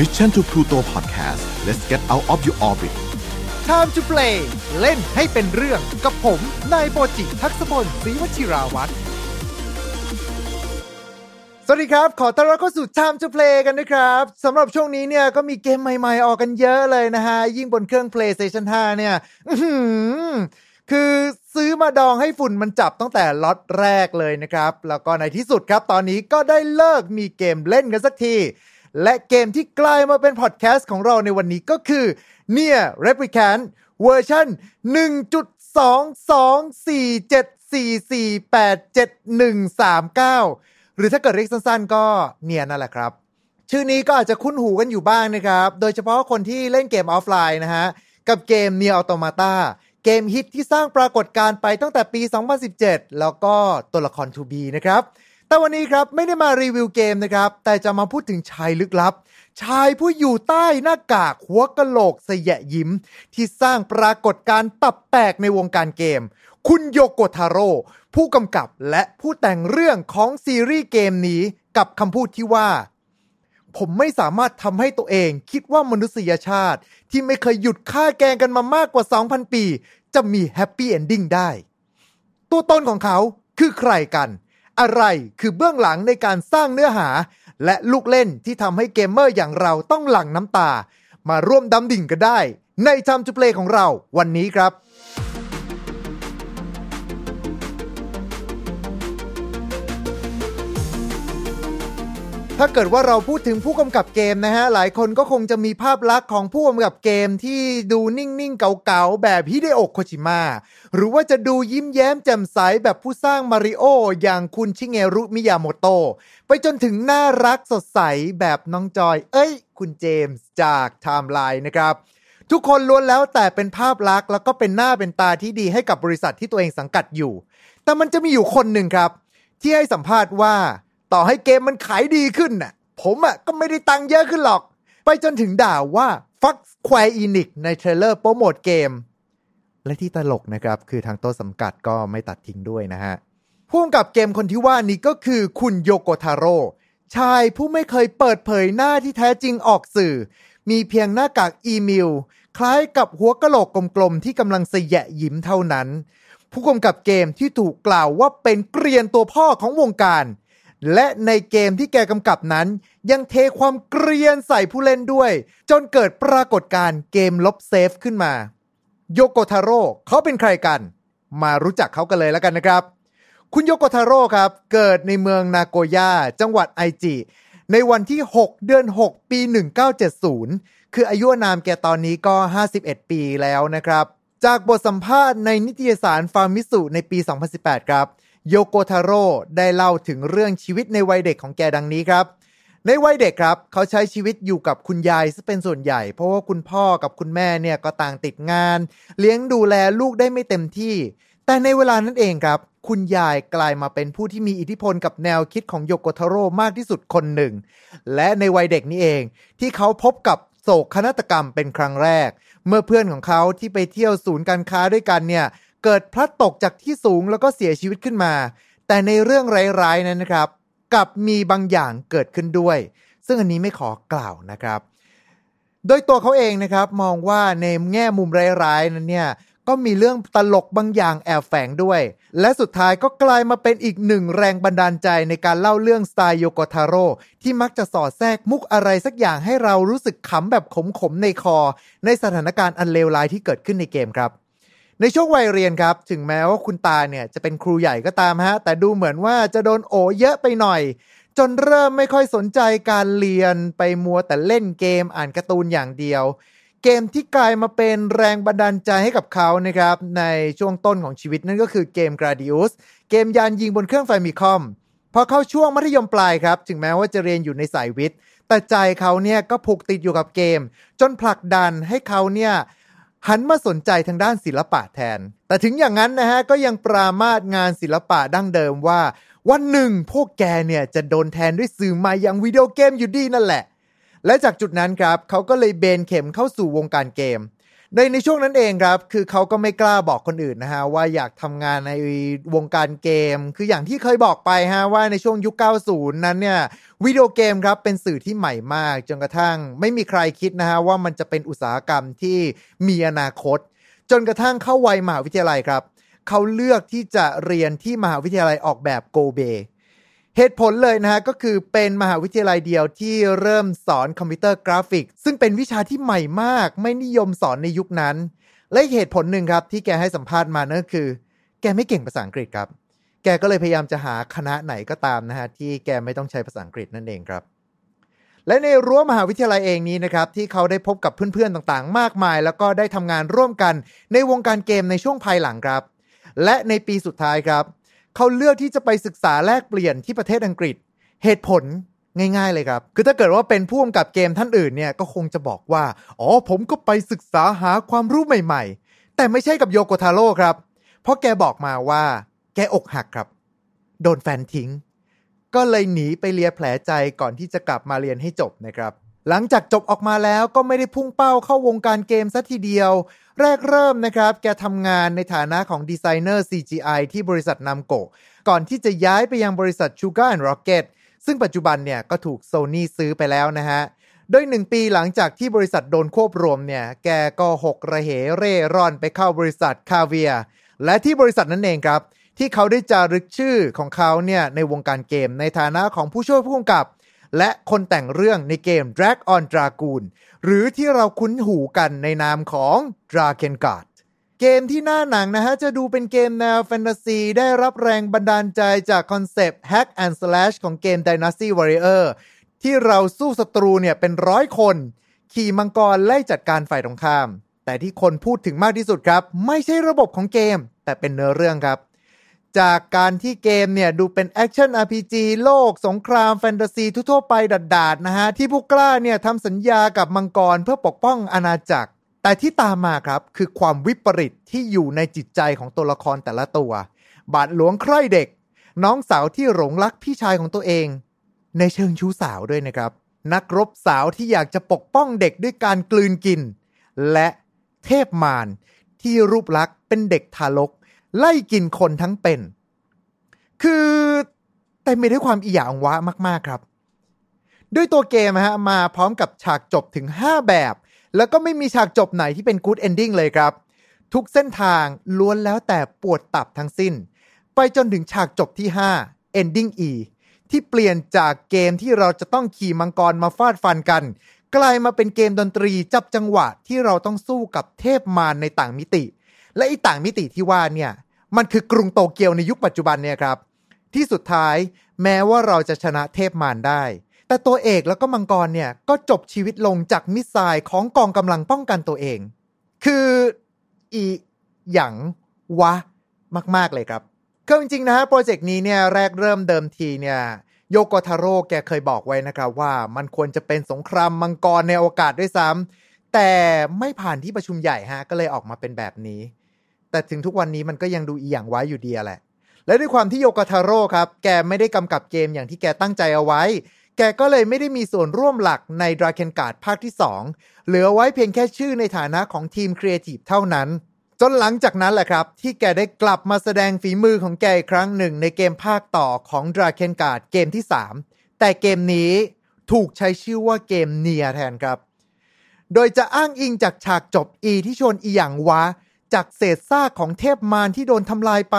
Mission to Pluto Podcast let's get out of your orbit Time to play เล่นให้เป็นเรื่องกับผม นายโปจิทักษพลศรีวชิราวัตรสวัสดีครับ ขอต้อนรับเข้าสู่ Time to play กันนะครับสำหรับช่วงนี้เนี่ยก็มีเกมใหม่ๆ ออกกันเยอะเลยนะฮะ ยิ่งบนเครื่อง PlayStation 5 เนี่ยคือซื้อมาดองให้ฝุ่นมันจับตั้งแต่ล็อตแรกเลยนะครับ แล้วก็ในที่สุดครับ ตอนนี้ก็ได้เลิกมีเกมเล่นกันสักที และเกมที่กลายมาเป็นพอดแคสต์ของเราในวันนี้ก็คือ NieR Replicant เวอร์ชัน1.224744871139 หรือถ้าเกิดเรียกสั้นๆ ก็ NieR นั่นแหละครับ ชื่อนี้ก็อาจจะคุ้นหูกันอยู่บ้างนะครับ โดยเฉพาะคนที่เล่นเกมออฟไลน์นะฮะ กับเกม NieR Automata เกมฮิตที่สร้างปรากฏการณ์ไปตั้งแต่ปี 2017 แล้วก็ตัวละคร 2B นะครับ แต่วันนี้ครับไม่ได้มารีวิวเกมนะครับ แต่จะมาพูดถึงชายลึกลับ ชายผู้อยู่ใต้หน้ากากหัวกะโหลกสยะยิ้ม ที่สร้างปรากฏการณ์ตับแตกในวงการเกม คุณโยโกทาโร่ผู้กำกับและผู้แต่งเรื่องของซีรีส์เกมนี้กับคำพูดที่ว่า ผมไม่สามารถทำให้ตัวเองคิดว่ามนุษยชาติ ที่ไม่เคยหยุดฆ่าแกงกันมามากกว่า 2,000 ปี จะมีแฮปปี้เอนดิ้งได้ ตัวตนของเขาคือใครกัน อะไรคือเบื้องหลังในการสร้างเนื้อหา และลูกเล่นที่ทำให้เกมเมอร์อย่างเราต้องหลั่งน้ำตา มาร่วมดำดิ่งกันได้ ใน Time to Play ของเราวันนี้ครับ ถ้าเกิดว่าเราพูดถึงผู้กำกับเกมนะฮะ หลายคนก็คงจะมีภาพลักษณ์ของผู้กำกับเกมที่ดูนิ่งๆ เก่าๆ แบบฮิเดโอะโคจิมะหรือว่าจะดูยิ้มแย้มแจ่มใสแบบผู้สร้างมาริโออย่างคุณชิเงรุมิยาโมโตะไปจนถึงน่ารักสดใสแบบน้องจอย เอ้ย คุณเจมส์จากไทม์ไลน์นะครับทุกคนล้วนแล้วแต่เป็นภาพลักษณ์แล้วก็เป็นหน้าเป็นตาที่ดีให้กับบริษัทที่ตัวเองสังกัดอยู่ แต่มันจะมีอยู่คนหนึ่งครับ ที่ให้สัมภาษณ์ว่า ต่อให้เกมมันขายดีขึ้นน่ะ ผมอะก็ไม่ได้ตังค์เยอะขึ้นหรอก ไปจนถึงด่าว่า Fuck Square Enix ใน trailer โปรโมทเกม และที่ตลกนะครับ คือทางต้นสังกัดก็ไม่ตัดทิ้งด้วยนะฮะผู้กำกับเกมคนที่ว่านี้ก็คือคุณโยโกทาโร่ชายผู้ไม่เคยเปิดเผยหน้าที่แท้จริงออกสื่อ มีเพียงหน้ากากอีเมล คล้ายกับหัวกะโหลกกลมๆ ที่กำลังเสยะยิ้มเท่านั้น ผู้กำกับเกมที่ถูกกล่าวว่าเป็นเกรียนตัวพ่อของวงการ และในเกมที่แกกำกับนั้น ยังเทความเกรียนใส่ผู้เล่นด้วย จนเกิดปรากฏการณ์เกมลบ save ขึ้นมา โยโกทาโร่เขาเป็นใครกัน มารู้จักเขากันเลยแล้วกันนะครับ คุณโยโกทาโร่ครับ เกิดในเมืองนาโกย่าจังหวัดไอจิ ในวันที่ 6 เดือน 6 ปี 1970 คืออายุอานามแกตอนนี้ก็ 51 ปีแล้วนะครับ จากบทสัมภาษณ์ในนิตยสาร Famitsu ในปี 2018 ครับ โยโกทาโร่ได้เล่าถึงเรื่องชีวิตในวัยเด็กของแกดังนี้ครับ ในวัยเด็กครับ เขาใช้ชีวิตอยู่กับคุณยายซึ่งเป็นส่วนใหญ่ เพราะว่าคุณพ่อกับคุณแม่เนี่ยก็ต่างติดงาน เลี้ยงดูแลลูกได้ไม่เต็มที่ แต่ในเวลานั้นเองครับ คุณยายกลายมาเป็นผู้ที่มีอิทธิพลกับแนวคิดของโยโกทาโร่มากที่สุดคนหนึ่ง และในวัยเด็กนี้เอง ที่เขาพบกับโศกนาฏกรรมเป็นครั้งแรก เมื่อเพื่อนของเขาที่ไปเที่ยวศูนย์การค้าด้วยกันเนี่ย เกิดพลัดตกจากที่สูงแล้วก็เสียชีวิตขึ้นมา แต่ในเรื่องร้ายๆนั้นนะครับกับมีบางอย่างเกิดขึ้นด้วย ซึ่งอันนี้ไม่ขอกล่าวนะครับ โดยตัวเขาเองนะครับมองว่าในแง่มุมร้ายๆนั้นเนี่ยก็มีเรื่องตลกบางอย่างแอบแฝงด้วย และสุดท้ายก็กลายมาเป็นอีกหนึ่งแรงบันดาลใจในการเล่าเรื่องสไตล์โยโกทาโร่ที่มักจะสอดแทรกมุกอะไรสักอย่างให้เรารู้สึกขำแบบขมๆในคอ ในสถานการณ์อันเลวร้ายที่เกิดขึ้นในเกมครับ ในช่วงวัยเรียนครับ ถึงแม้ว่าคุณตาเนี่ยจะเป็นครูใหญ่ก็ตามฮะ แต่ดูเหมือนว่าจะโดนโอเยอะไปหน่อย จนเริ่มไม่ค่อยสนใจการเรียนไปมัวแต่เล่นเกมอ่านการ์ตูนอย่างเดียว เกมที่กลายมาเป็นแรงบันดาลใจให้กับเขานะครับ ในช่วงต้นของชีวิตนั่นก็คือเกม Gradius เกมยานยิงบนเครื่องไฟมิคอมพอเข้าช่วงมัธยมปลายครับ ถึงแม้ว่าจะเรียนอยู่ในสายวิทย์ แต่ใจเขาเนี่ยก็ผูกติดอยู่กับเกม จนผลักดันให้เขาเนี่ย หันมาสนใจทางด้านศิลปะแทน แต่ถึงอย่างนั้นนะฮะก็ยังปรามาสงานศิลปะดั้งเดิมว่า วันหนึ่งพวกแกเนี่ยจะโดนแทนด้วยสื่อมาอย่างวิดีโอเกมอยู่ดีนั่นแหละ และจากจุดนั้นครับเขาก็เลยเบนเข็มเข้าสู่วงการเกม โดยในช่วงนั้นเองครับ คือเขาก็ไม่กล้าบอกคนอื่นนะฮะว่าอยากทำงานในวงการเกม คืออย่างที่เคยบอกไปฮะว่าในช่วงยุค 90 นั้นเนี่ยวิดีโอเกมครับเป็นสื่อที่ใหม่มาก จนกระทั่งไม่มีใครคิดนะฮะว่ามันจะเป็นอุตสาหกรรมที่มีอนาคต จนกระทั่งเข้าวัยมหาวิทยาลัยครับ เขาเลือกที่จะเรียนที่มหาวิทยาลัยออกแบบโกเบ เหตุผลเลยนะฮะก็คือเป็นมหาวิทยาลัยเดียวที่เริ่มสอนคอมพิวเตอร์กราฟิก ซึ่งเป็นวิชาที่ใหม่มาก ไม่นิยมสอนในยุคนั้น และเหตุผลหนึ่งครับที่แกให้สัมภาษณ์มานั่นก็คือ แกไม่เก่งภาษาอังกฤษครับ แกก็เลยพยายามจะหาคณะไหนก็ตามนะฮะที่แกไม่ต้องใช้ภาษาอังกฤษนั่นเองครับและในรั้วมหาวิทยาลัยเองนี้นะครับที่เขาได้พบกับเพื่อนๆต่างๆ มากมาย แล้วก็ได้ทำงานร่วมกันในวงการเกมในช่วงภายหลังครับ และในปีสุดท้ายครับ เขาเลือกที่จะไปศึกษาแลกเปลี่ยนที่ประเทศอังกฤษ เหตุผลง่ายๆเลยครับ คือถ้าเกิดว่าเป็นผู้กำกับเกมท่านอื่นเนี่ยก็คงจะบอกว่า อ๋อผมก็ไปศึกษาหาความรู้ใหม่ๆ แต่ไม่ใช่กับโยโกทาโร่ครับ เพราะแกบอกมาว่า แกอกหักครับ โดนแฟนทิ้ง ก็เลยหนีไปเลียแผลใจก่อนที่จะกลับมาเรียนให้จบนะครับ หลังจากจบออกมาแล้วก็ไม่ได้พุ่งเป้าเข้าวงการเกมซะทีเดียว แรกเริ่มนะครับ แกทำงานในฐานะของดีไซเนอร์ CGI ที่บริษัทนำโกก่อนที่จะย้ายไปยังบริษัท Sugar and Rocket ซึ่งปัจจุบันเนี่ยก็ถูกโซนี่ซื้อไปแล้วนะฮะโดยหนึ่งปีหลังจากที่บริษัทโดนควบรวมเนี่ย แกก็หกระเหเร่ร่อนไปเข้าบริษัทคาเวีย และที่บริษัทนั้นเองครับ ที่เขาได้จารึกชื่อของเขาเนี่ยในวงการเกมในฐานะของผู้ช่วยผู้กำกับ และคนแต่งเรื่องในเกม Drag on Dragoon หรือที่เราคุ้นหูกันในนามของ Dragon Guard เกมที่หน้าหนังนะฮะ จะดูเป็นเกมแนวแฟนตาซี ได้รับแรงบันดาลใจจากคอนเซปต์ Hack and Slash ของเกม Dynasty Warrior ที่เราสู้ศัตรูเนี่ยเป็นร้อยคน ขี่มังกรไล่จัดการฝ่ายตรงข้าม แต่ที่คนพูดถึงมากที่สุดครับ ไม่ใช่ระบบของเกม แต่เป็นเนื้อเรื่องครับ จากการที่เกมเนี่ย ดูเป็นแอคชั่น RPG โลก สงคราม แฟนตาซีทั่วไปดาดๆนะฮะ ที่ผู้กล้าเนี่ยทำสัญญากับมังกรเพื่อปกป้องอาณาจักร แต่ที่ตามมาครับคือความวิปริตที่อยู่ในจิตใจของตัวละครแต่ละตัว บาดหลวงใคร่เด็ก น้องสาวที่หลงรักพี่ชายของตัวเอง ในเชิงชู้สาวด้วยนะครับ นักรบสาวที่อยากจะปกป้องเด็กด้วยการกลืนกิน และเทพมารที่รูปลักษณ์เป็นเด็กทารก ไล่กินคนทั้งเป็น คือแต่ไม่ได้วยความอีหยาอังวะมาก ๆ ครับ ด้วยตัวเกมะฮะมาพร้อมกับฉากจบถึง 5 แบบ แล้วก็ไม่มีฉากจบไหนที่เป็น good ending เลยครับ ทุกเส้นทางล้วนแล้วแต่ปวดตับทั้งสิ้น ไปจนถึงฉากจบที่ 5 ending E ที่เปลี่ยนจากเกมที่เราจะต้องขี่มังกรมาฟาดฟันกัน กลายมาเป็นเกมดนตรีจับจังหวะที่เราต้องสู้กับเทพมารในต่างมิติ และไอีต่างมิติที่ว่าเนี่ยมันคือกรุงโตเกียวในยุคปัจจุบันเนี่ยครับ ที่สุดท้ายแม้ว่าเราจะชนะเทพมารได้ แต่ตัวเอกแล้วก็มังกรเนี่ยก็จบชีวิตลงจากมิสไซล์ของกองกำลังป้องกันตัวเอง คืออีหยังวะมาก ๆ เลยครับคือจริง ๆ นะฮะโปรเจกต์นี้เนี่ยแรกเริ่มเดิมทีเนี่ยโยโกทาโร่แกเคยบอกไว้นะครับว่ามันควรจะเป็นสงครามมังกรในโอกาสด้วยซ้ำแต่ไม่ผ่านที่ประชุมใหญ่ฮะก็เลยออกมาเป็นแบบนี้ แต่ถึงทุกวันนี้มันก็ยังดูอีหยังไว้อยู่ดีแหละ และด้วยความที่โยโกทาโร่ครับ แกไม่ได้กำกับเกมอย่างที่แกตั้งใจเอาไว้ แกก็เลยไม่ได้มีส่วนร่วมหลักใน Dragon Guard ภาคที่ 2 เหลือไว้เพียงแค่ชื่อในฐานะของทีมครีเอทีฟเท่านั้น จนหลังจากนั้นแหละครับ ที่แกได้กลับมาแสดงฝีมือของแกอีกครั้งหนึ่ง ในเกมภาคต่อของ Drakengard เกมที่ 3 แต่เกมนี้ถูกใช้ชื่อว่าเกม NieR แทนครับ โดยจะอ้างอิงจากฉากจบ E ที่ชวนอีหยังวะ จากเศษซากของเทพมารที่โดนทำลายไป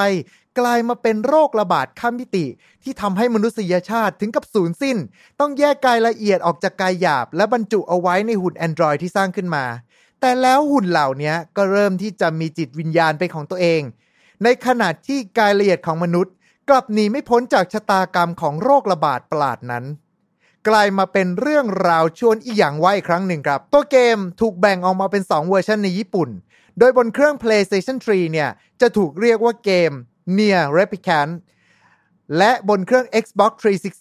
กลายมาเป็นโรคระบาดข้ามมิติ ที่ทำให้มนุษยชาติถึงกับสูญสิ้น ต้องแยกกายละเอียดออกจากกายหยาบ และบรรจุเอาไว้ในหุ่น Android ที่สร้างขึ้นมา แต่แล้วหุ่นเหล่านี้ก็เริ่มที่จะมีจิตวิญญาณเป็นของตัวเอง ในขณะที่กายละเอียดของมนุษย์กลับหนีไม่พ้นจากชะตากรรมของโรคระบาดประหลาดนั้น กลายมาเป็นเรื่องราวชวนอีหยังไว้อีกครั้งหนึ่งครับ ตัวเกมถูกแบ่งออกมาเป็น 2 เวอร์ชันในญี่ปุ่น โดยบนเครื่อง PlayStation 3 เนี่ย จะถูกเรียกว่าเกม Near Replicant และบนเครื่อง Xbox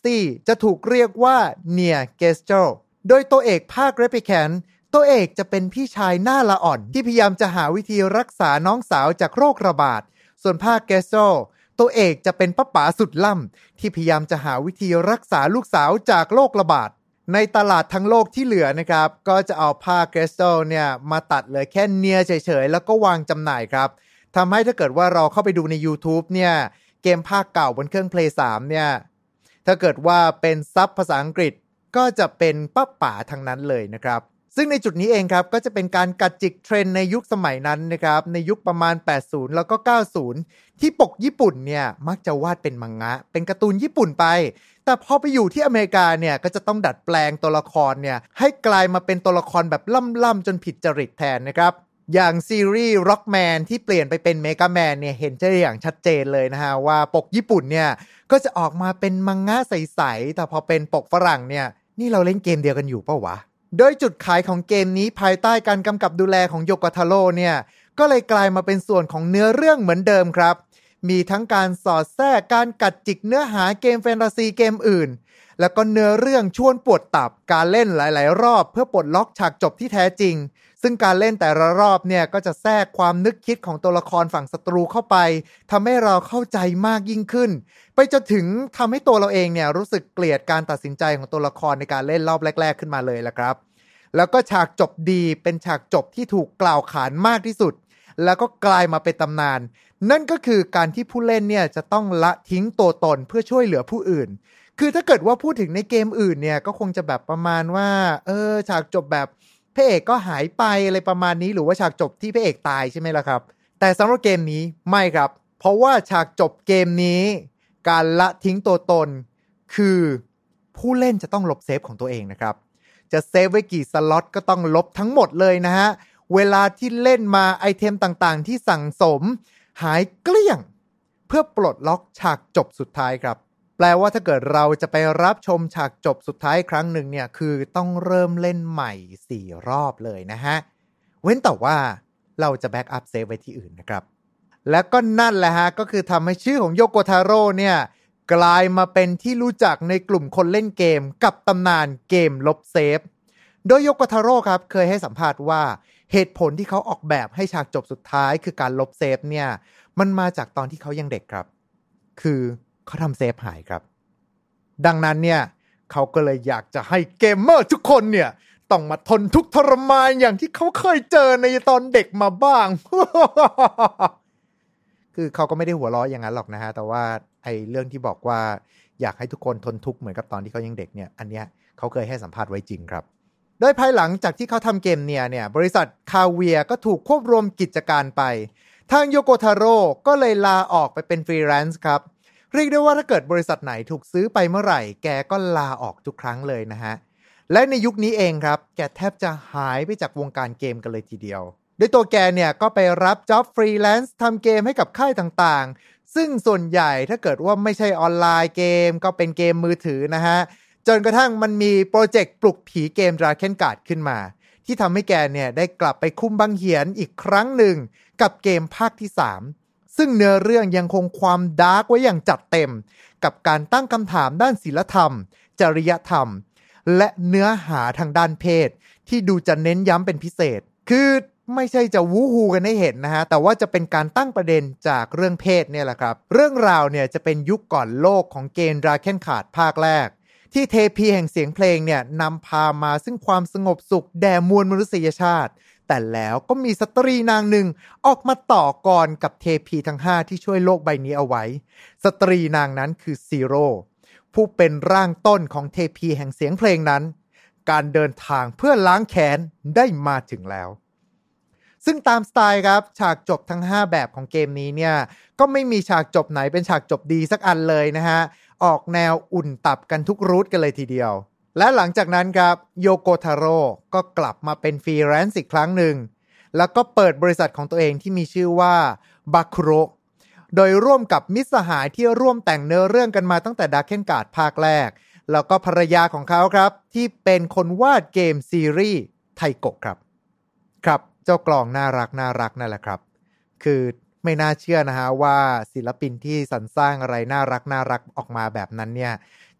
360 จะถูกเรียกว่า Near g e s t u r โดยตัวเอกภาค Replicant ตัวเอกจะเป็นพี่ชายหน้าละอ่อน ที่พยายามจะหาวิธีรักษาน้องสาวจากโรคระบาด ส่วนภาค g e s t u r ตัวเอกจะเป็นป้าป๋าสุดล่ำที่พยายามจะหาวิธีรักษาลูกสาวจากโรคระบาด ในตลาดทั้งโลกที่เหลือนะครับ ก็จะเอาผ้าเกรสโตเนี่ยมาตัดเลยแค่เนียเฉยๆ แล้วก็วางจำหน่ายครับทำให้ถ้าเกิดว่าเราเข้าไปดูใน YouTube เนี่ยเกมภาคเก่าบนเครื่อง Play 3 เนี่ย ถ้าเกิดว่าเป็น sub ภาษาอังกฤษก็จะเป็นป๊ะป๋าทั้งนั้นเลยนะครับ ซึ่งในจุดนี้เองครับก็จะเป็นการกัดจิกเทรนในยุคสมัยนั้นนะครับในยุคประมาณ 80 แล้วก็ 90 ที่ปกญี่ปุ่นเนี่ยมักจะวาดเป็นมังงะ เป็นการ์ตูนญี่ปุ่นไป แต่พอไปอยู่ที่อเมริกาเนี่ยก็จะต้องดัดแปลงตัวละครเนี่ยให้กลายมาเป็นตัวละครแบบล่ำๆจนผิดจริตแทนนะครับอย่างซีรีส์ Rockman ที่เปลี่ยนไปเป็นเมกาแมนเนี่ยเห็นได้อย่างชัดเจนเลยนะฮะ ว่าปกญี่ปุ่นเนี่ย ก็จะออกมาเป็นมังงะใส ๆ แต่พอเป็นปกฝรั่งเนี่ย นี่เราเล่นเกมเดียวกันอยู่เปล่าวะ โดยจุดขายของเกมนี้ภายใต้การกำกับดูแลของโยกาทาโร่เนี่ย ก็เลยกลายมาเป็นส่วนของเนื้อเรื่องเหมือนเดิมครับ มีทั้งการสอดแทรกการกัดจิกเนื้อหาเกมแฟนตาซีเกมอื่น แล้วก็เนื้อเรื่องชวนปวดตับการเล่นหลาย ๆ รอบ เพื่อปลดล็อกฉากจบที่แท้จริง ซึ่งการเล่นแต่ละรอบเนี่ยก็จะแทรกความนึกคิดของตัวละครฝั่งศัตรูเข้าไปทำให้เราเข้าใจมากยิ่งขึ้น ไปจนถึงทำให้ตัวเราเองเนี่ยรู้สึกเกลียดการตัดสินใจของตัวละครในการเล่นรอบแรก ๆ ขึ้นมาเลยละครับ แล้วก็ฉากจบดีเป็นฉากจบที่ถูกกล่าวขานมากที่สุด แล้วก็กลายมาเป็นตำนาน นั่นก็คือการที่ผู้เล่นเนี่ยจะต้องละทิ้งตัวตนเพื่อช่วยเหลือผู้อื่น คือถ้าเกิดว่าพูดถึงในเกมอื่นเนี่ยก็คงจะแบบประมาณว่า เออฉากจบแบบ พระเอกก็หายไปอะไรประมาณนี้หรือว่าฉากจบที่พระเอกตายใช่ไหมล่ะครับ แต่สำหรับเกมนี้ไม่ครับ เพราะว่าฉากจบเกมนี้ การละทิ้งตัวตน คือผู้เล่นจะต้องลบ save ของตัวเองนะครับ จะ save ไว้กี่สล็อตก็ต้องลบทั้งหมดเลยนะฮะ เวลาที่เล่นมา item ต่างๆ ที่สั่งสม หายเกลี้ยง เพื่อปลดล็อกฉากจบสุดท้ายครับ แปลว่าถ้าเกิดเราจะไปรับชมฉากจบสุดท้ายครั้งหนึ่งเนี่ย คือต้องเริ่มเล่นใหม่ 4 รอบเลยนะฮะ เว้นแต่ว่าเราจะ backup save ไว้ที่อื่นนะครับ และก็นั่นแหละฮะ ก็คือทำให้ชื่อของโยโกทาโร่เนี่ย กลายมาเป็นที่รู้จักในกลุ่มคนเล่นเกม กับตำนานเกมลบ save โดยโยโกทาโร่ครับเคยให้สัมภาษณ์ว่าเหตุผลที่เขาออกแบบให้ฉากจบสุดท้าย คือการลบ save เนี่ย มันมาจากตอนที่เขายังเด็กครับ คือ เขาทำ save หายครับ ดังนั้นเนี่ยเขาก็เลยอยากจะให้เกมเมอร์ทุกคนเนี่ยต้องมาทนทุกข์ทรมานอย่างที่เขาเคยเจอในตอนเด็กมาบ้าง คือเขาก็ไม่ได้หัวเราะอย่างนั้นหรอกนะฮะ แต่ว่าไอ้เรื่องที่บอกว่าอยากให้ทุกคนทนทุกข์เหมือนกับตอนที่เขายังเด็กเนี่ย อันเนี้ยเขาเคยให้สัมภาษณ์ไว้จริงครับ โดยภายหลังจากที่เขาทำเกม NieR เนี่ย บริษัท Cavia ก็ถูกควบรวมกิจการไป ทางโยโกทาโร่ก็เลยลาออกไปเป็นฟรีแลนซ์ครับ เรียกได้ว่าถ้าเกิดบริษัทไหนถูกซื้อไปเมื่อไหร่ แกก็ลาออกทุกครั้งเลยนะฮะ และในยุคนี้เองครับ แกแทบจะหายไปจากวงการเกมกันเลยทีเดียว โดยตัวแกเนี่ยก็ไปรับ job ฟรีแลนซ์ทำเกมให้กับค่ายต่างๆ ซึ่งส่วนใหญ่ถ้าเกิดว่าไม่ใช่ออนไลน์เกม ก็เป็นเกมมือถือนะฮะ จนกระทั่งมันมีโปรเจกต์ปลุกผีเกม Dragon Guard ขึ้นมา ที่ทำให้แกเนี่ยได้กลับไปคุมบังเหียนอีกครั้งหนึ่งกับเกมภาคที่ 3 ซึ่งเนื้อเรื่องยังคงความดาร์กไว้อย่างจัดเต็ม กับการตั้งคำถามด้านศีลธรรม จริยธรรม และเนื้อหาทางด้านเพศ ที่ดูจะเน้นย้ำเป็นพิเศษ คือไม่ใช่จะวู้ฮูกันให้เห็นนะฮะ แต่ว่าจะเป็นการตั้งประเด็นจากเรื่องเพศเนี่ยแหละครับ เรื่องราวเนี่ยจะเป็นยุคก่อนโลกของเกมดราเคนขาดภาคแรก ที่เทพีแห่งเสียงเพลงเนี่ยนำพามาซึ่งความสงบสุขแด่มวลมนุษยชาติ แต่แล้วก็มีสตรีนางหนึ่งออกมาต่อกรกับเทพีทั้ง5ที่ช่วยโลกใบนี้เอาไว้ สตรีนางนั้นคือซีโร่ผู้เป็นร่างต้นของเทพีแห่งเสียงเพลงนั้น การเดินทางเพื่อล้างแค้นได้มาถึงแล้ว ซึ่งตามสไตล์ครับฉากจบทั้ง 5 แบบของเกมนี้เนี่ย ก็ไม่มีฉากจบไหนเป็นฉากจบดีสักอันเลยนะฮะ ออกแนวอุ่นตับกันทุก route กันเลยทีเดียว และหลังจากนั้นครับโยโกทาโร่ก็กลับมาเป็นฟรีแลนซ์อีกครั้งหนึ่ง แล้วก็เปิดบริษัทของตัวเองที่มีชื่อว่า Bukkoro โดยร่วมกับมิตรสหายที่ร่วมแต่งเนื้อเรื่องกันมาตั้งแต่ Drakengard ภาคแรก แล้วก็ภรรยาของเขาครับ ที่เป็นคนวาดเกมซีรีส์ไทโกะครับ ครับเจ้ากลองน่ารักน่ารักนั่นแหละครับ คือไม่น่าเชื่อนะฮะว่าศิลปินที่สรรสร้างอะไรน่ารักน่ารักออกมาแบบนั้นเนี่ย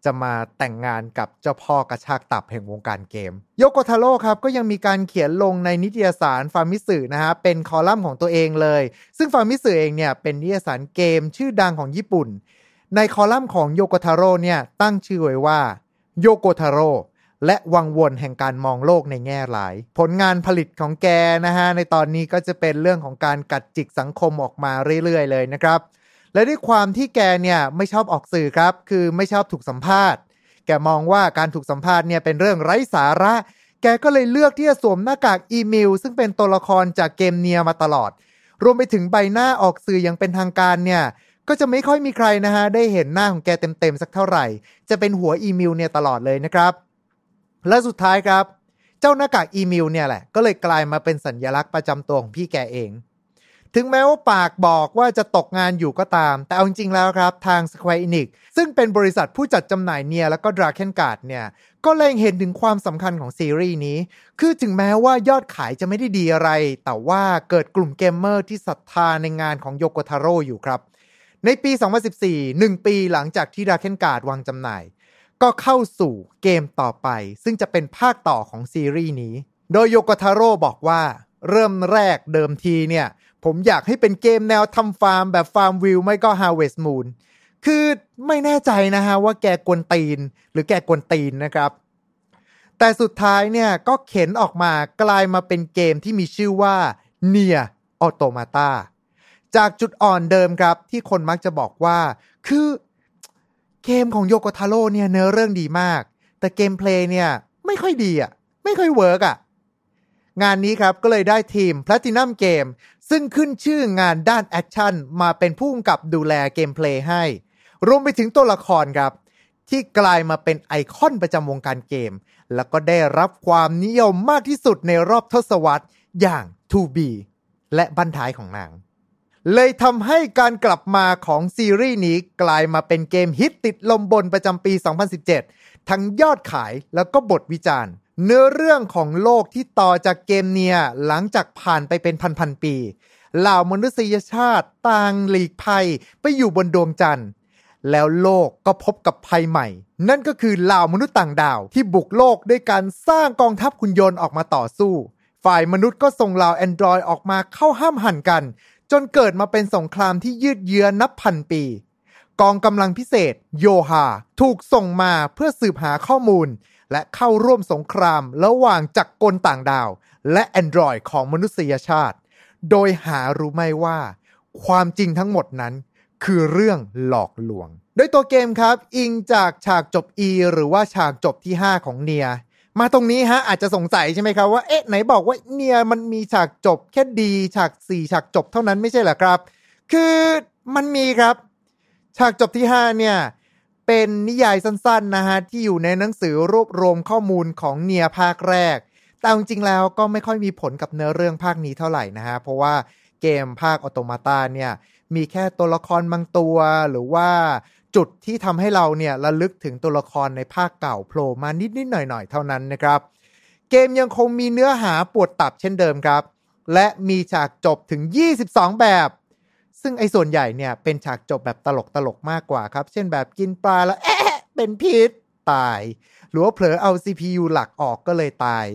จะมาแต่งงานกับเจ้าพ่อกระชากตับแห่งวงการเกม โยโกทาโร่ครับก็ยังมีการเขียนลงในนิตยสาร Famitsu นะฮะเป็นคอลัมน์ของตัวเองเลย ซึ่ง Famitsu เองเนี่ยเป็นนิตยสารเกมชื่อดังของญี่ปุ่น ในคอลัมน์ของโยโกทาโร่เนี่ยตั้งชื่อไว้ว่าโยโกทาโร่และวังวนแห่งการมองโลกในแง่ร้าย ผลงานผลิตของแกนะฮะในตอนนี้ก็จะเป็นเรื่องของการกัดจิกสังคมออกมาเรื่อยๆ เลยนะครับ และด้วยความที่แกเนี่ยไม่ชอบออกสื่อครับ คือไม่ชอบถูกสัมภาษณ์ แกมองว่าการถูกสัมภาษณ์เนี่ยเป็นเรื่องไร้สาระ แกก็เลยเลือกที่จะสวมหน้ากากอีเมลซึ่งเป็นตัวละครจากเกมเนียมาตลอด รวมไปถึงใบหน้าออกสื่ออย่างเป็นทางการเนี่ย ก็จะไม่ค่อยมีใครนะฮะได้เห็นหน้าของแกเต็มๆสักเท่าไหร่ จะเป็นหัวอีเมลเนี่ยตลอดเลยนะครับ และสุดท้ายครับ เจ้าหน้ากากอีเมลเนี่ยแหละก็เลยกลายมาเป็นสัญญลักษณ์ประจำตัวของพี่แกเอง ถึงแม้ว่าปากบอกว่าจะตกงานอยู่ก็ตาม แต่เอาจริงๆแล้วครับทาง Square Enix ซึ่งเป็นบริษัทผู้จัดจำหน่ายเนียแล้วก็ Dragon Guard เนี่ย ก็เล็งเห็นถึงความสำคัญของซีรีส์นี้ คือถึงแม้ว่ายอดขายจะไม่ได้ดีอะไร แต่ว่าเกิดกลุ่มเกมเมอร์ที่ศรัทธาในงานของโยโกทาโร่อยู่ครับ ในปี 2014 1 ปีหลังจากที่ Dragon Guard วางจำหน่าย ก็เข้าสู่เกมต่อไป ซึ่งจะเป็นภาคต่อของซีรีส์นี้ โดยโยโกทาโร่บอกว่าเริ่มแรกเดิมทีเนี่ย ผมอยากให้เป็นเกมแนวทำฟาร์มแบบฟาร์มวิวไม่ก็ Harvest Moon คือไม่แน่ใจนะฮะว่าแกกวนตีน หรือแกกวนตีนนะครับ แต่สุดท้ายเนี่ยก็เข็นออกมากลายมาเป็นเกมที่มีชื่อว่า Nier Automata จากจุดอ่อนเดิมครับ ที่คนมักจะบอกว่า คือเกมของโยโกทาโร่เนี่ยเนื้อเรื่องดีมาก แต่ gameplay เนี่ยไม่ค่อยดีอะ ไม่ค่อย work อะ งานนี้ครับก็เลยได้ทีม PlatinumGames ซึ่งขึ้นชื่องานด้าน action มาเป็นผู้กำกับดูแล gameplay ให้ รวมไปถึงตัวละครครับ ที่กลายมาเป็นไอคอนประจำวงการเกม แล้วก็ได้รับความนิยมมากที่สุดในรอบทศวรรษอย่าง 2B และบันท้ายของนาง เลยทำให้การกลับมาของซีรีส์นี้กลายมาเป็นเกมฮิตติดลมบนประจำปี 2017 ทั้งยอดขายแล้วก็บทวิจารณ์ เนื้อเรื่องของโลกที่ต่อจากเกมเนียหลังจากผ่านไปเป็นพันๆปีเหล่ามนุษยชาติต่างหลีกภัยไปอยู่บนดวงจันทร์ แล้วโลกก็พบกับภัยใหม่ นั่นก็คือเหล่ามนุษย์ต่างดาวที่บุกโลกด้วยการสร้างกองทัพขุนยนต์ออกมาต่อสู้ ฝ่ายมนุษย์ก็ส่งเหล่าแอนดรอยออกมาเข้าห้ามหันกัน จนเกิดมาเป็นสงครามที่ยืดเยื้อนับพันปี กองกำลังพิเศษ โยฮาถูกส่งมาเพื่อสืบหาข้อมูล และเข้าร่วมสงครามระหว่างจักรกลต่างดาว และแอนดรอยของมนุษยชาติ โดยหารู้ไหมว่า ความจริงทั้งหมดนั้น คือเรื่องหลอกลวง โดยตัวเกมครับ อิงจากฉากจบ E หรือว่าฉากจบที่ 5 ของเนียมาตรงนี้ฮะอาจจะสงสัยใช่ไหมครับว่าเอ๊ะไหนบอกว่าเนียมันมีฉากจบแค่ดีฉาก 4 ฉากจบเท่านั้นไม่ใช่เหรอครับ คือมันมีครับ ฉากจบที่ 5 เนี่ย เป็นนิยายสั้นๆนะฮะที่อยู่ในหนังสือรวบรวมข้อมูลของเนียภาคแรก แต่จริงๆแล้วก็ไม่ค่อยมีผลกับเนื้อเรื่องภาคนี้เท่าไหร่นะฮะเพราะว่าเกมภาคออโตมาตาเนี่ยมีแค่ตัวละครบางตัวหรือว่าจุดที่ทำให้เราเนี่ยระลึกถึงตัวละครในภาคเก่าโผล่มานิดๆหน่อยๆ เท่านั้นนะครับ เกมยังคงมีเนื้อหาปวดตับเช่นเดิมครับ และมีฉากจบถึง 22 แบบ ซึ่งไอ้ส่วนใหญ่เนี่ยเป็นฉากจบแบบตลกๆมากกว่าครับ เช่นแบบกินปลาแล้วแอะเป็นพิษตาย หรือว่าเผลอเอา CPU หลักออกก็เลยตาย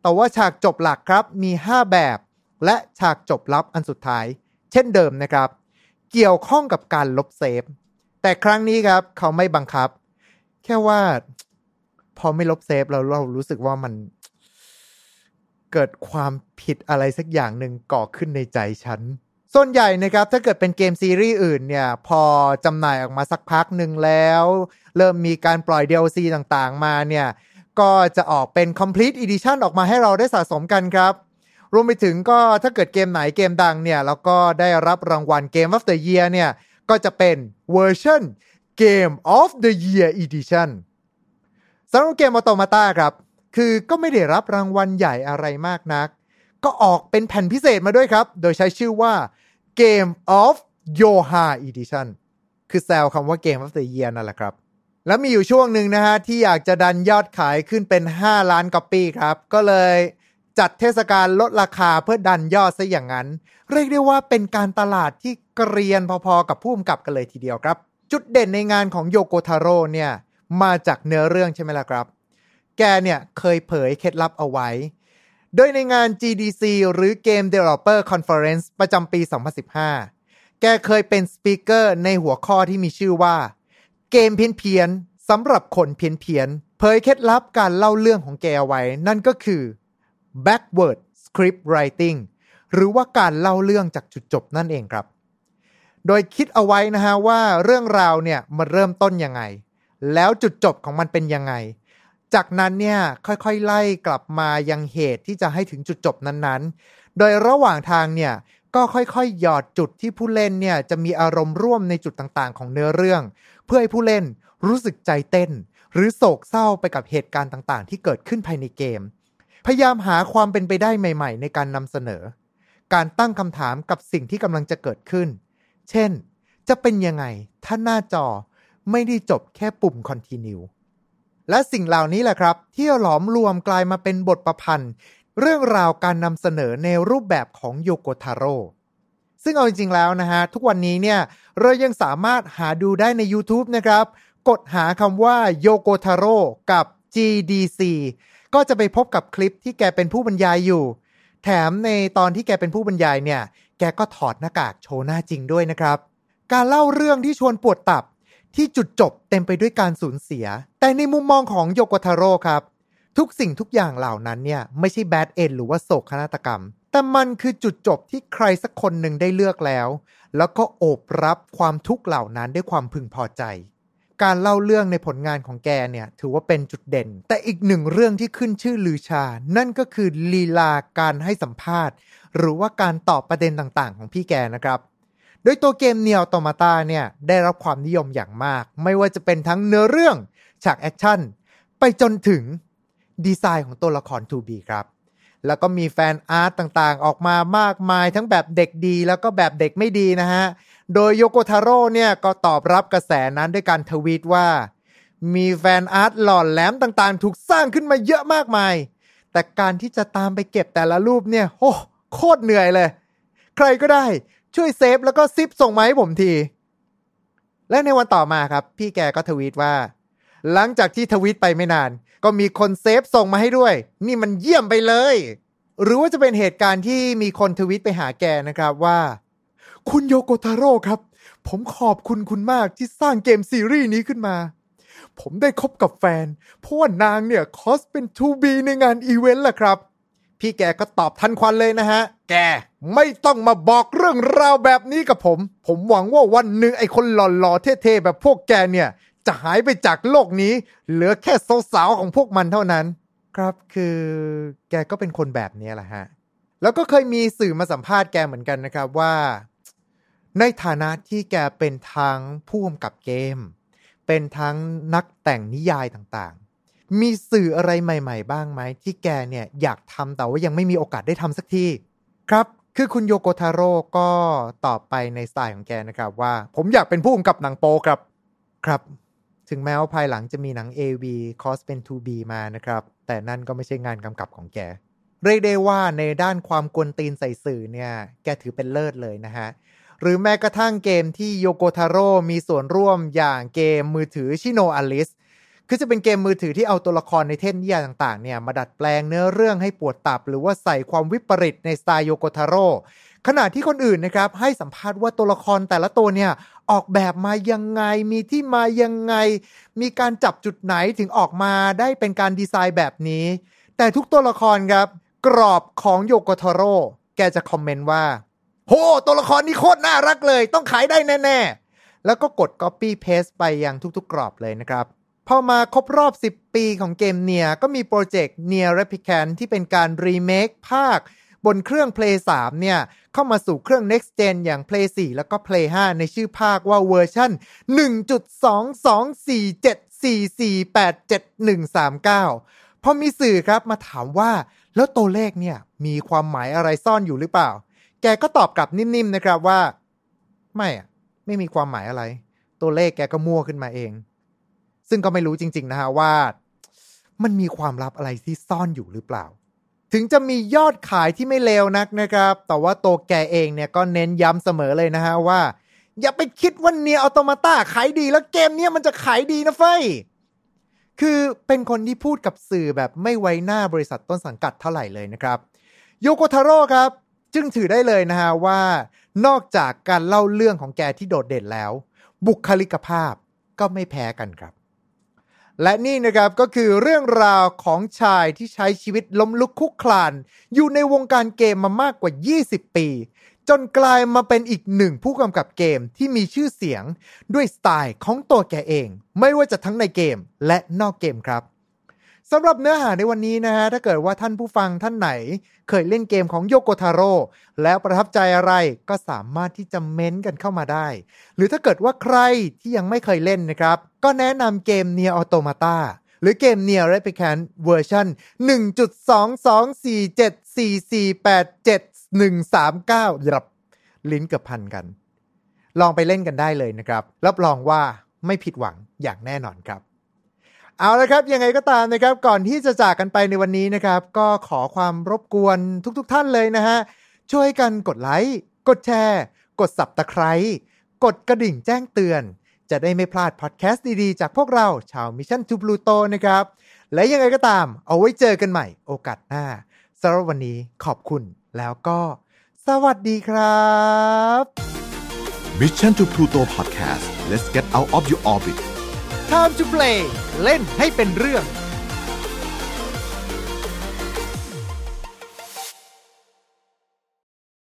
แต่ว่าฉากจบหลักครับมี 5 แบบ และฉากจบลับอันสุดท้าย เช่นเดิมนะครับ เกี่ยวข้องกับการลบ save แต่ครั้งนี้ครับเขาไม่บังคับ แค่ว่าพอไม่ลบ save เราเรารู้สึกว่ามันเกิดความผิดอะไรสักอย่างหนึ่งก่อขึ้นในใจฉัน ส่วนใหญ่นะครับถ้าเกิดเป็นเกมซีรีส์อื่นเนี่ยพอจำหน่ายออกมาสักพักหนึ่งแล้ว เริ่มมีการปล่อย DLC ต่างๆ มาเนี่ยก็จะออกเป็น Complete Edition ออกมาให้เราได้สะสมกันครับ รวมไปถึงก็ถ้าเกิดเกมไหนเกมดังเนี่ยแล้วก็ได้รับรางวัล Game of the Year เนี่ยก็จะเป็นเวอร์ชัน Game of the Year Edition สำหรับเกม Automata ครับ คือก็ไม่ได้รับรางวัลใหญ่อะไรมากนัก ก็ออกเป็นแผ่นพิเศษมาด้วยครับ โดยใช้ชื่อว่า Game of YoRHa Edition คือแซวคำว่า Game of the Year นั่นแหละครับ แล้วมีอยู่ช่วงหนึ่งนะฮะ ที่อยากจะดันยอดขายขึ้นเป็น 5 ล้านก๊อปปี้ครับ ก็เลยจัดเทศกาลลดราคาเพื่อดันยอดซะอย่างนั้น เรียกได้ว่าเป็นการตลาดที่เกรียนพอๆกับผู้กำกับกันเลยทีเดียวครับ จุดเด่นในงานของโยโกทาโร่เนี่ยมาจากเนื้อเรื่องใช่ไหมล่ะครับ แกเนี่ยเคยเผยเคล็ดลับเอาไว้ โดยในงาน GDC หรือ Game Developer Conference ประจำปี 2015 แกเคยเป็นสปีกเกอร์ในหัวข้อที่มีชื่อว่า เกมเพี้ยนๆสำหรับคนเพี้ยนๆเผยเคล็ดลับการเล่าเรื่องของแกไว้ นั่นก็คือ backward script writing หรือว่าการเล่าเรื่องจากจุดจบนั่นเองครับ โดยคิดเอาไว้นะฮะว่าเรื่องราวเนี่ยมันเริ่มต้นยังไง แล้วจุดจบของมันเป็นยังไง จากนั้นเนี่ยค่อยๆไล่กลับมายังเหตุที่จะให้ถึงจุดจบนั้นๆ โดยระหว่างทางเนี่ยก็ค่อยๆ หยอดจุดที่ผู้เล่นเนี่ยจะมีอารมณ์ร่วมในจุดต่างๆ ของเนื้อเรื่อง เพื่อให้ผู้เล่นรู้สึกใจเต้น หรือโศกเศร้าไปกับเหตุการณ์ต่างๆ ที่เกิดขึ้นภายในเกม พยายามหาความเป็นไปได้ใหม่ ๆ ในการนำเสนอ การตั้งคำถามกับสิ่งที่กำลังจะเกิดขึ้น เช่น จะเป็นยังไงถ้าหน้าจอไม่ได้จบแค่ปุ่ม continue และสิ่งเหล่านี้แหละครับ ที่หลอมรวมกลายมาเป็นบทประพันธ์ เรื่องราวการนำเสนอในรูปแบบของโยโกทาโร่ซึ่งเอาจริงๆแล้วนะฮะ ทุกวันนี้เนี่ยเรายังสามารถหาดูได้ใน YouTube นะครับ กดหาคำว่าโยโกทาโร่กับ GDC ก็จะไปพบกับคลิปที่แกเป็นผู้บรรยายอยู่ แถมในตอนที่แกเป็นผู้บรรยายเนี่ย แกก็ถอดหน้ากากโชว์หน้าจริงด้วยนะครับ การเล่าเรื่องที่ชวนปวดตับ ที่จุดจบเต็มไปด้วยการสูญเสีย แต่ในมุมมองของโยโกทาโร่ครับ ทุกสิ่งทุกอย่างเหล่านั้นเนี่ย ไม่ใช่แบดเอ็นหรือว่าโศกนาฏกรรม แต่มันคือจุดจบที่ใครสักคนหนึ่งได้เลือกแล้ว แล้วก็โอบรับความทุกข์เหล่านั้นด้วยความพึงพอใจ การเล่าเรื่องในผลงานของแกเนี่ย ถือว่าเป็นจุดเด่น แต่อีกหนึ่งเรื่องที่ขึ้นชื่อลือชา นั่นก็คือลีลาการให้สัมภาษณ์ หรือว่าการตอบประเด็นต่างๆ ของพี่แกนะครับ โดยตัวเกมเนีย u ต o มาตาเนี่ยได้รับความนิยมอย่างมาก ไม่ว่าจะเป็นทั้งเนื้อเรื่องฉากแอคชั่น ไปจนถึงดีไซน์ของตัวละคร 2B ครับ แล้วก็มีแฟนอาร์ตต่างๆ ออกมามากมายทั้งแบบเด็กดี แล้วก็แบบเด็กไม่ดีนะฮะ โดยโยโกทาโร่เนี่ยก็ตอบรับกระแสนั้นด้วยการทวีตว่า มีแฟนอาร์ตหล่อนแหลมต่างๆ ถูกสร้างขึ้นมาเยอะมากมาย แต่การที่จะตามไปเก็บแต่ละรูปเนี่ยโอ้โคตรเหนื่อยเลย ใครก็ได้ ช่วยเซฟแล้วก็ซิปส่งมาให้ผมที และในวันต่อมาครับ พี่แกก็ทวีตว่า หลังจากที่ทวีตไปไม่นาน ก็มีคน save ส่งมาให้ด้วย นี่มันเยี่ยมไปเลย หรือว่าจะเป็นเหตุการณ์ที่มีคนทวีตไปหาแกนะครับว่า คุณโยโกทาโร่ครับ ผมขอบคุณคุณมากที่สร้างเกมซีรีส์นี้ขึ้นมาผมได้คบกับแฟน เพราะว่านางเนี่ย คอสเป็น 2B ในงานอีเวนต์แหละครับ พี่แกก็ตอบทันควันเลยนะฮะ แกไม่ต้องมาบอกเรื่องราวแบบนี้กับผม ผมหวังว่าวันหนึ่งไอ้คนหล่อๆเท่ๆแบบพวกแกเนี่ย จะหายไปจากโลกนี้ เหลือแค่สาวๆของพวกมันเท่านั้น ครับคือแกก็เป็นคนแบบนี้แหละฮะ แล้วก็เคยมีสื่อมาสัมภาษณ์แกเหมือนกันนะครับว่า ในฐานะที่แกเป็นทั้งผู้กำกับเกม เป็นทั้งนักแต่งนิยายต่างๆ มีสื่ออะไรใหม่ ๆ บ้างไหมที่แกเนี่ยอยากทำแต่ว่ายังไม่มีโอกาสได้ทำสักที ครับคือคุณโยโกทาโร่ก็ตอบไปในสไตล์ของแกนะครับว่า ผมอยากเป็นผู้กำกับหนังโป๊ครับครับ ถึงแม้ว่าภายหลังจะมีหนัง AV คอสเป็น 2B มานะครับ แต่นั่นก็ไม่ใช่งานกำกับของแก เรียกได้ว่าในด้านความกวนตีนใส่สื่อเนี่ย แกถือเป็นเลิศเลยนะฮะ หรือแม้กระทั่งเกมที่โยโกทาโร่มีส่วนร่วมอย่างเกมมือถือ SINoALICE คือจะเป็นเกมมือถือที่เอาตัวละครในเทพนิยายต่างๆเนี่ยมาดัดแปลงเนื้อเรื่องให้ปวดตับ หรือว่าใส่ความวิปริตในสไตล์โยโกทาโร่ขณะที่คนอื่นนะครับให้สัมภาษณ์ว่าตัวละครแต่ละตัวเนี่ยออกแบบมายังไงมีที่มายังไง มีการจับจุดไหนถึงออกมาได้เป็นการดีไซน์แบบนี้ แต่ทุกตัวละครครับ กรอบของโยโกทาโร่แกจะคอมเมนต์ว่าโหตัวละครนี้โคตรน่ารักเลย ต้องขายได้แน่ ๆ แล้วก็กด Copy Paste ไปยังทุกๆ กรอบเลยนะครับ พอมาครบรอบ 10 ปีของเกมเนียก็มีโปรเจกต์ Near Replicant ที่เป็นการรีเมคภาค บนเครื่อง Play 3 เนี่ย เข้ามาสู่เครื่อง Next Gen อย่าง Play 4 แล้วก็ Play 5 ในชื่อภาคว่าเวอร์ชัน1.22474487139 พอมีสื่อครับมาถามว่า แล้วตัวเลขเนี่ยมีความหมายอะไรซ่อนอยู่หรือเปล่า แกก็ตอบกลับนิ่มๆนะครับว่า ไม่อะไม่มีความหมายอะไร ตัวเลขแกก็มั่วขึ้นมาเอง ซึ่งก็ไม่รู้จริง ๆ นะฮะว่า มันมีความลับอะไรที่ซ่อนอยู่หรือเปล่า ถึงจะมียอดขายที่ไม่เลวนักนะครับ แต่ว่าตัวแกเองเนี่ยก็เน้นย้ำเสมอเลยนะฮะว่า อย่าไปคิดว่าเนียอัตโตมาตาขายดีแล้วเกมเนี้ยมันจะขายดีนะเฟ้ยคือเป็นคนที่พูดกับสื่อแบบไม่ไว้หน้าบริษัทต้นสังกัดเท่าไหร่เลยนะครับโยโกทาโร่ครับ จึงถือได้เลยนะฮะว่า นอกจากการเล่าเรื่องของแกที่โดดเด่นแล้ว บุคลิกภาพก็ไม่แพ้กันครับ และนี่นะครับก็คือเรื่องราวของชายที่ใช้ชีวิตล้มลุกคุกคลาน อยู่ในวงการเกมมามากกว่า 20 ปี จนกลายมาเป็นอีกหนึ่งผู้กำกับเกมที่มีชื่อเสียง ด้วยสไตล์ของตัวแกเอง ไม่ว่าจะทั้งในเกมและนอกเกมครับ สำหรับเนื้อหาในวันนี้นะฮะถ้าเกิดว่าท่านผู้ฟังท่านไหน เคยเล่นเกมของโยโกทาโร่แล้วประทับใจอะไรก็สามารถที่จะเม้นกันเข้ามาได้ หรือถ้าเกิดว่าใครที่ยังไม่เคยเล่นนะครับ ก็แนะนำเกม Nier Automata หรือเกม Nier Replicant เวอร์ชัน1.2244487รับลิ้นเกือบพันกัน ลองไปเล่นกันได้เลยนะครับ รับรองว่าไม่ผิดหวังอย่างแน่นอนครับ เอาละครับยังไงก็ตามนะครับก่อนที่จะจากกันไปในวันนี้นะครับ ก็ขอความรบกวนทุกๆทท่านเลยนะฮะช่วยกันกดไลค์กดแชร์ กดสับตะไคร้กดกระดิ่งแจ้งเตือน จะได้ไม่พลาดพอดแคสต์ดีๆ จากพวกเราชาว Mission to Pluto นะครับ และยังไงก็ตามเอาไว้เจอกันใหม่โอกาสหน้าสำหรับวันนี้ขอบคุณแล้วก็ สวัสดีครับ Mission to Pluto Podcast let's get out of your orbit Time to play เล่นให้เป็นเรื่อง